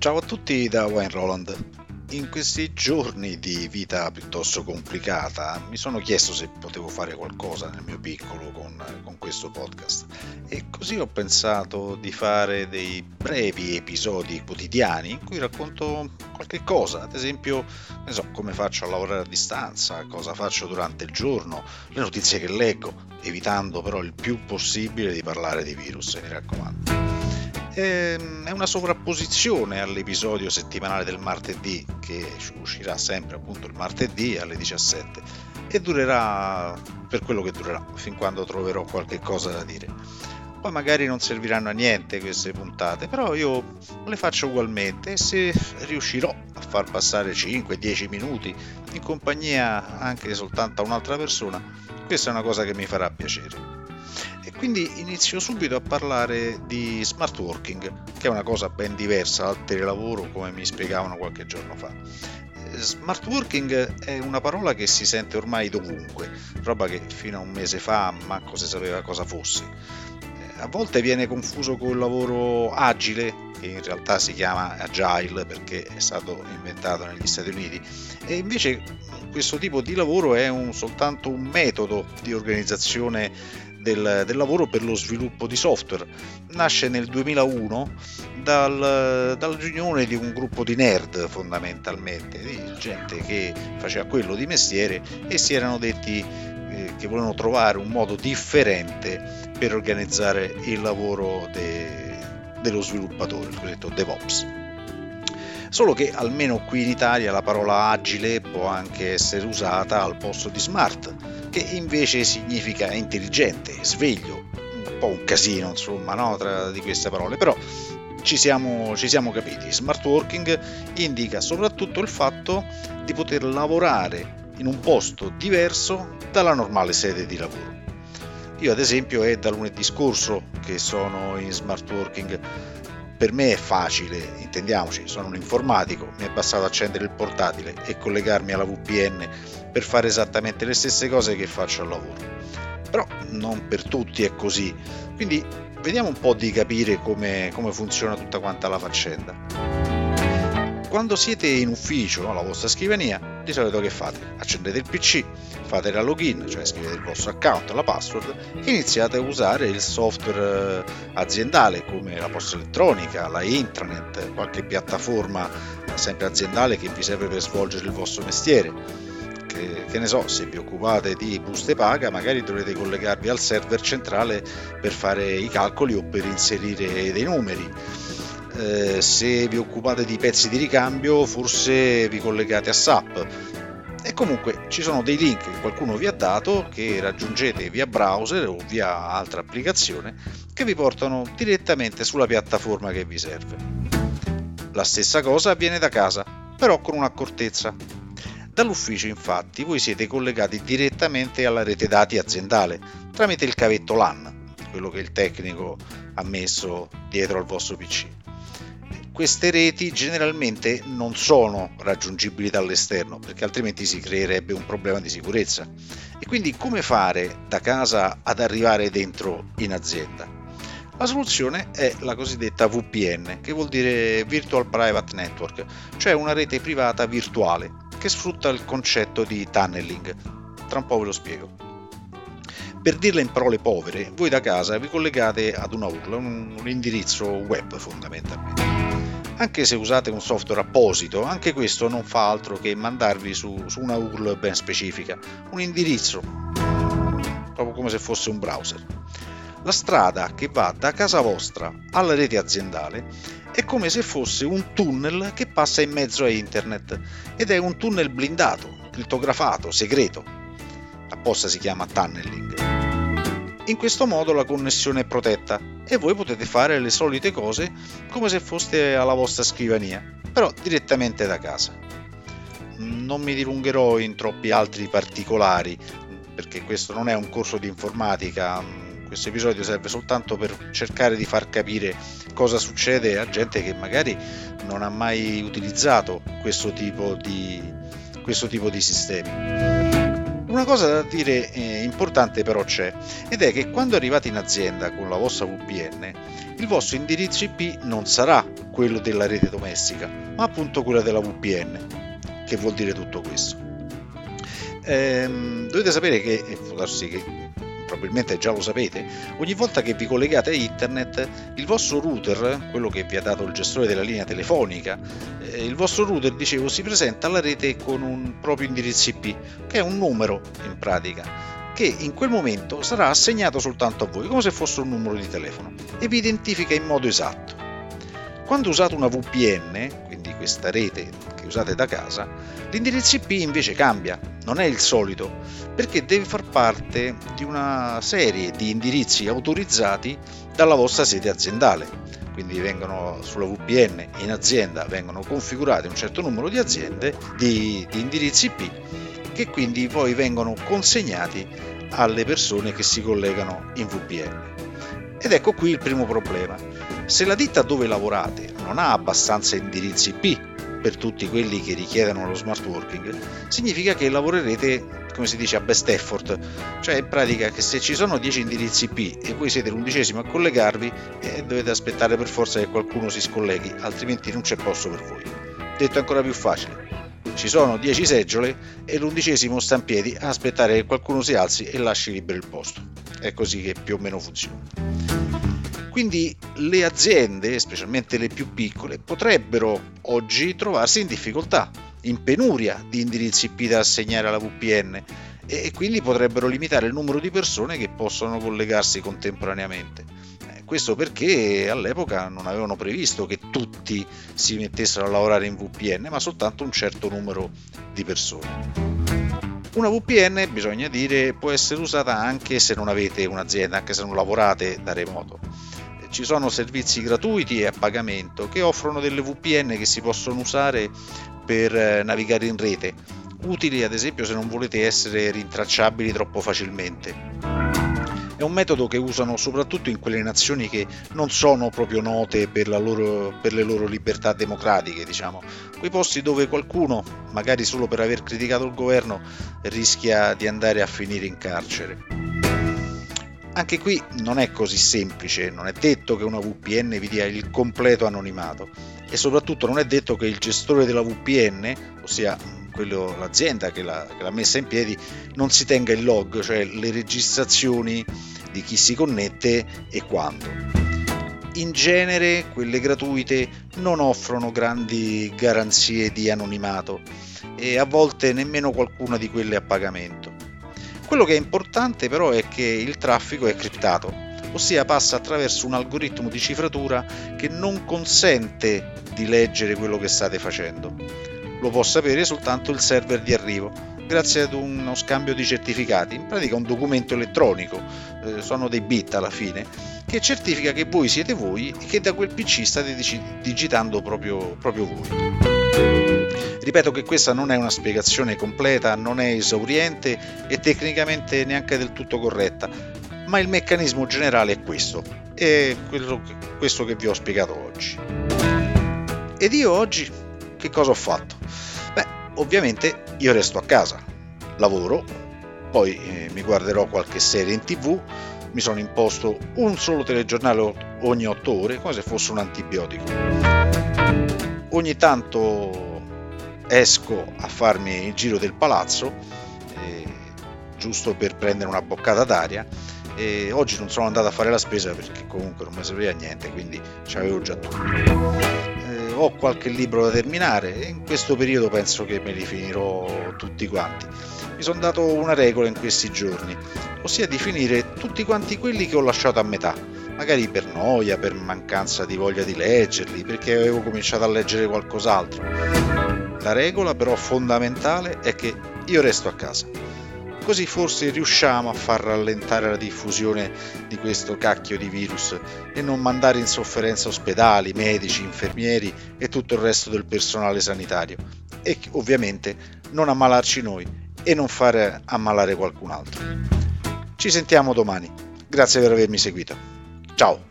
Ciao a tutti da Wayne Roland. In questi giorni di vita piuttosto complicata mi sono chiesto se potevo fare qualcosa nel mio piccolo con, con, questo podcast e così ho pensato di fare dei brevi episodi quotidiani in cui racconto qualche cosa, ad esempio so, come faccio a lavorare a distanza, cosa faccio durante il giorno, le notizie che leggo, evitando però il più possibile di parlare di virus, mi raccomando. Ehm, è una sovrapposizione all'episodio settimanale del martedì che uscirà sempre appunto il martedì alle 17 e durerà per quello che durerà fin quando troverò qualche cosa da dire. Poi magari non serviranno a niente queste puntate però io le faccio ugualmente e se riuscirò a far passare 5-10 minuti in compagnia anche soltanto a un'altra persona questa è una cosa che mi farà piacere e quindi inizio subito a parlare di smart working, che è una cosa ben diversa dal telelavoro come mi spiegavano qualche giorno fa. Smart working è una parola che si sente ormai dovunque, roba che fino a un mese fa manco si sapeva cosa fosse. A volte viene confuso con il lavoro agile, che in realtà si chiama agile perché è stato inventato negli Stati Uniti, e invece questo tipo di lavoro è un, soltanto un metodo di organizzazione del, del, lavoro per lo sviluppo di software. Nasce nel 2001 dal, dalla riunione di un gruppo di nerd fondamentalmente, di gente che faceva quello di mestiere e si erano detti eh, che volevano trovare un modo differente per organizzare il lavoro de, dello sviluppatore, il cosiddetto DevOps. Solo che almeno qui in Italia la parola agile può anche essere usata al posto di smart, che invece significa intelligente, sveglio, un po' un casino insomma no? tra di queste parole, però ci siamo, ci siamo capiti. Smart working indica soprattutto il fatto di poter lavorare in un posto diverso dalla normale sede di lavoro. Io ad esempio è da lunedì scorso che sono in smart working per me è facile, intendiamoci, sono un informatico, mi è bastato accendere il portatile e collegarmi alla VPN per fare esattamente le stesse cose che faccio al lavoro. Però non per tutti è così, quindi vediamo un po' di capire come, come funziona tutta quanta la faccenda. Quando siete in ufficio, alla vostra scrivania, di solito che fate? Accendete il PC, fate la login, cioè scrivete il vostro account, la password e iniziate a usare il software eh, aziendale come la posta elettronica, la intranet, qualche piattaforma sempre aziendale che vi serve per svolgere il vostro mestiere. Che, che, ne so, se vi occupate di buste paga, magari dovrete collegarvi al server centrale per fare i calcoli o per inserire dei numeri eh, se vi occupate di pezzi di ricambio forse vi collegate a SAP e comunque ci sono dei link che qualcuno vi ha dato che raggiungete via browser o via altra applicazione che vi portano direttamente sulla piattaforma che vi serve. La stessa cosa avviene da casa, però con un'accortezza. Dall'ufficio infatti voi siete collegati direttamente alla rete dati aziendale tramite il cavetto LAN, quello che il tecnico ha messo dietro al vostro PC queste reti generalmente non sono raggiungibili dall'esterno perché altrimenti si creerebbe un problema di sicurezza. E quindi come fare da casa ad arrivare dentro in azienda? La soluzione è la cosiddetta VPN, che vuol dire Virtual Private Network, cioè una rete privata virtuale che sfrutta il concetto di tunneling. Tra un po' ve lo spiego. Per dirla in parole povere, voi da casa vi collegate ad una URL, un indirizzo web fondamentalmente anche se usate un software apposito, anche questo non fa altro che mandarvi su, su una URL ben specifica, un indirizzo, proprio come se fosse un browser. La strada che va da casa vostra alla rete aziendale è come se fosse un tunnel che passa in mezzo a internet ed è un tunnel blindato, crittografato, segreto. Apposta si chiama tunneling. In questo modo la connessione è protetta e voi potete fare le solite cose come se foste alla vostra scrivania, però direttamente da casa. Non mi dilungherò in troppi altri particolari, perché questo non è un corso di informatica, questo episodio serve soltanto per cercare di far capire cosa succede a gente che magari non ha mai utilizzato questo tipo di, questo tipo di sistemi. Una cosa da dire eh, importante però c'è, ed è che quando arrivate in azienda con la vostra VPN, il vostro indirizzo IP non sarà quello della rete domestica, ma appunto quello della VPN. Che vuol dire tutto questo? Ehm, dovete sapere che, e darsi che probabilmente già lo sapete, ogni volta che vi collegate a internet, il vostro router, quello che vi ha dato il gestore della linea telefonica, eh, il vostro router, dicevo, si presenta alla rete con un proprio indirizzo IP, che è un numero in pratica che in quel momento sarà assegnato soltanto a voi, come se fosse un numero di telefono, e vi identifica in modo esatto. Quando usate una VPN, quindi questa rete usate da casa, l'indirizzo IP invece cambia, non è il solito, perché deve far parte di una serie di indirizzi autorizzati dalla vostra sede aziendale. Quindi vengono sulla VPN in azienda vengono configurate un certo numero di aziende di, di indirizzi IP che quindi poi vengono consegnati alle persone che si collegano in VPN. Ed ecco qui il primo problema. Se la ditta dove lavorate non ha abbastanza indirizzi IP per tutti quelli che richiedono lo smart working, significa che lavorerete, come si dice, a best effort, cioè in pratica che se ci sono 10 indirizzi IP e voi siete l'undicesimo a collegarvi, eh, dovete aspettare per forza che qualcuno si scolleghi, altrimenti non c'è posto per voi. Detto ancora più facile, ci sono 10 seggiole e l'undicesimo sta in piedi a aspettare che qualcuno si alzi e lasci libero il posto. È così che più o meno funziona. Quindi le aziende, specialmente le più piccole, potrebbero oggi trovarsi in difficoltà, in penuria di indirizzi IP da assegnare alla VPN e quindi potrebbero limitare il numero di persone che possono collegarsi contemporaneamente. Eh, questo perché all'epoca non avevano previsto che tutti si mettessero a lavorare in VPN, ma soltanto un certo numero di persone. Una VPN, bisogna dire, può essere usata anche se non avete un'azienda, anche se non lavorate da remoto ci sono servizi gratuiti e a pagamento che offrono delle VPN che si possono usare per eh, navigare in rete, utili ad esempio se non volete essere rintracciabili troppo facilmente. È un metodo che usano soprattutto in quelle nazioni che non sono proprio note per, loro, per le loro libertà democratiche, diciamo, quei posti dove qualcuno, magari solo per aver criticato il governo, rischia di andare a finire in carcere. Anche qui non è così semplice, non è detto che una VPN vi dia il completo anonimato e soprattutto non è detto che il gestore della VPN, ossia quello, l'azienda che l'ha, che l'ha messa in piedi, non si tenga il log, cioè le registrazioni di chi si connette e quando. In genere quelle gratuite non offrono grandi garanzie di anonimato e a volte nemmeno qualcuna di quelle a pagamento. Quello che è importante però è che il traffico è criptato, ossia passa attraverso un algoritmo di cifratura che non consente di leggere quello che state facendo. Lo può sapere soltanto il server di arrivo, grazie ad uno scambio di certificati, in pratica un documento elettronico, eh, sono dei bit alla fine, che certifica che voi siete voi e che da quel PC state digitando proprio, proprio voi. Ripeto che questa non è una spiegazione completa, non è esauriente e tecnicamente neanche del tutto corretta, ma il meccanismo generale è questo, è questo che vi ho spiegato oggi. Ed io oggi che cosa ho fatto? Beh, ovviamente io resto a casa, lavoro, poi eh, mi guarderò qualche serie in tv, mi sono imposto un solo telegiornale ogni 8 ore, come se fosse un antibiotico. Ogni tanto esco a farmi il giro del palazzo, eh, giusto per prendere una boccata d'aria. E oggi non sono andato a fare la spesa perché comunque non mi serviva niente, quindi ci avevo già tutto. Eh, ho qualche libro da terminare e in questo periodo penso che me li finirò tutti quanti. Mi sono dato una regola in questi giorni, ossia di finire tutti quanti quelli che ho lasciato a metà, magari per noia, per mancanza di voglia di leggerli, perché avevo cominciato a leggere qualcos'altro la regola però fondamentale è che io resto a casa. Così forse riusciamo a far rallentare la diffusione di questo cacchio di virus e non mandare in sofferenza ospedali, medici, infermieri e tutto il resto del personale sanitario. E ovviamente non ammalarci noi e non fare ammalare qualcun altro. Ci sentiamo domani. Grazie per avermi seguito. Ciao!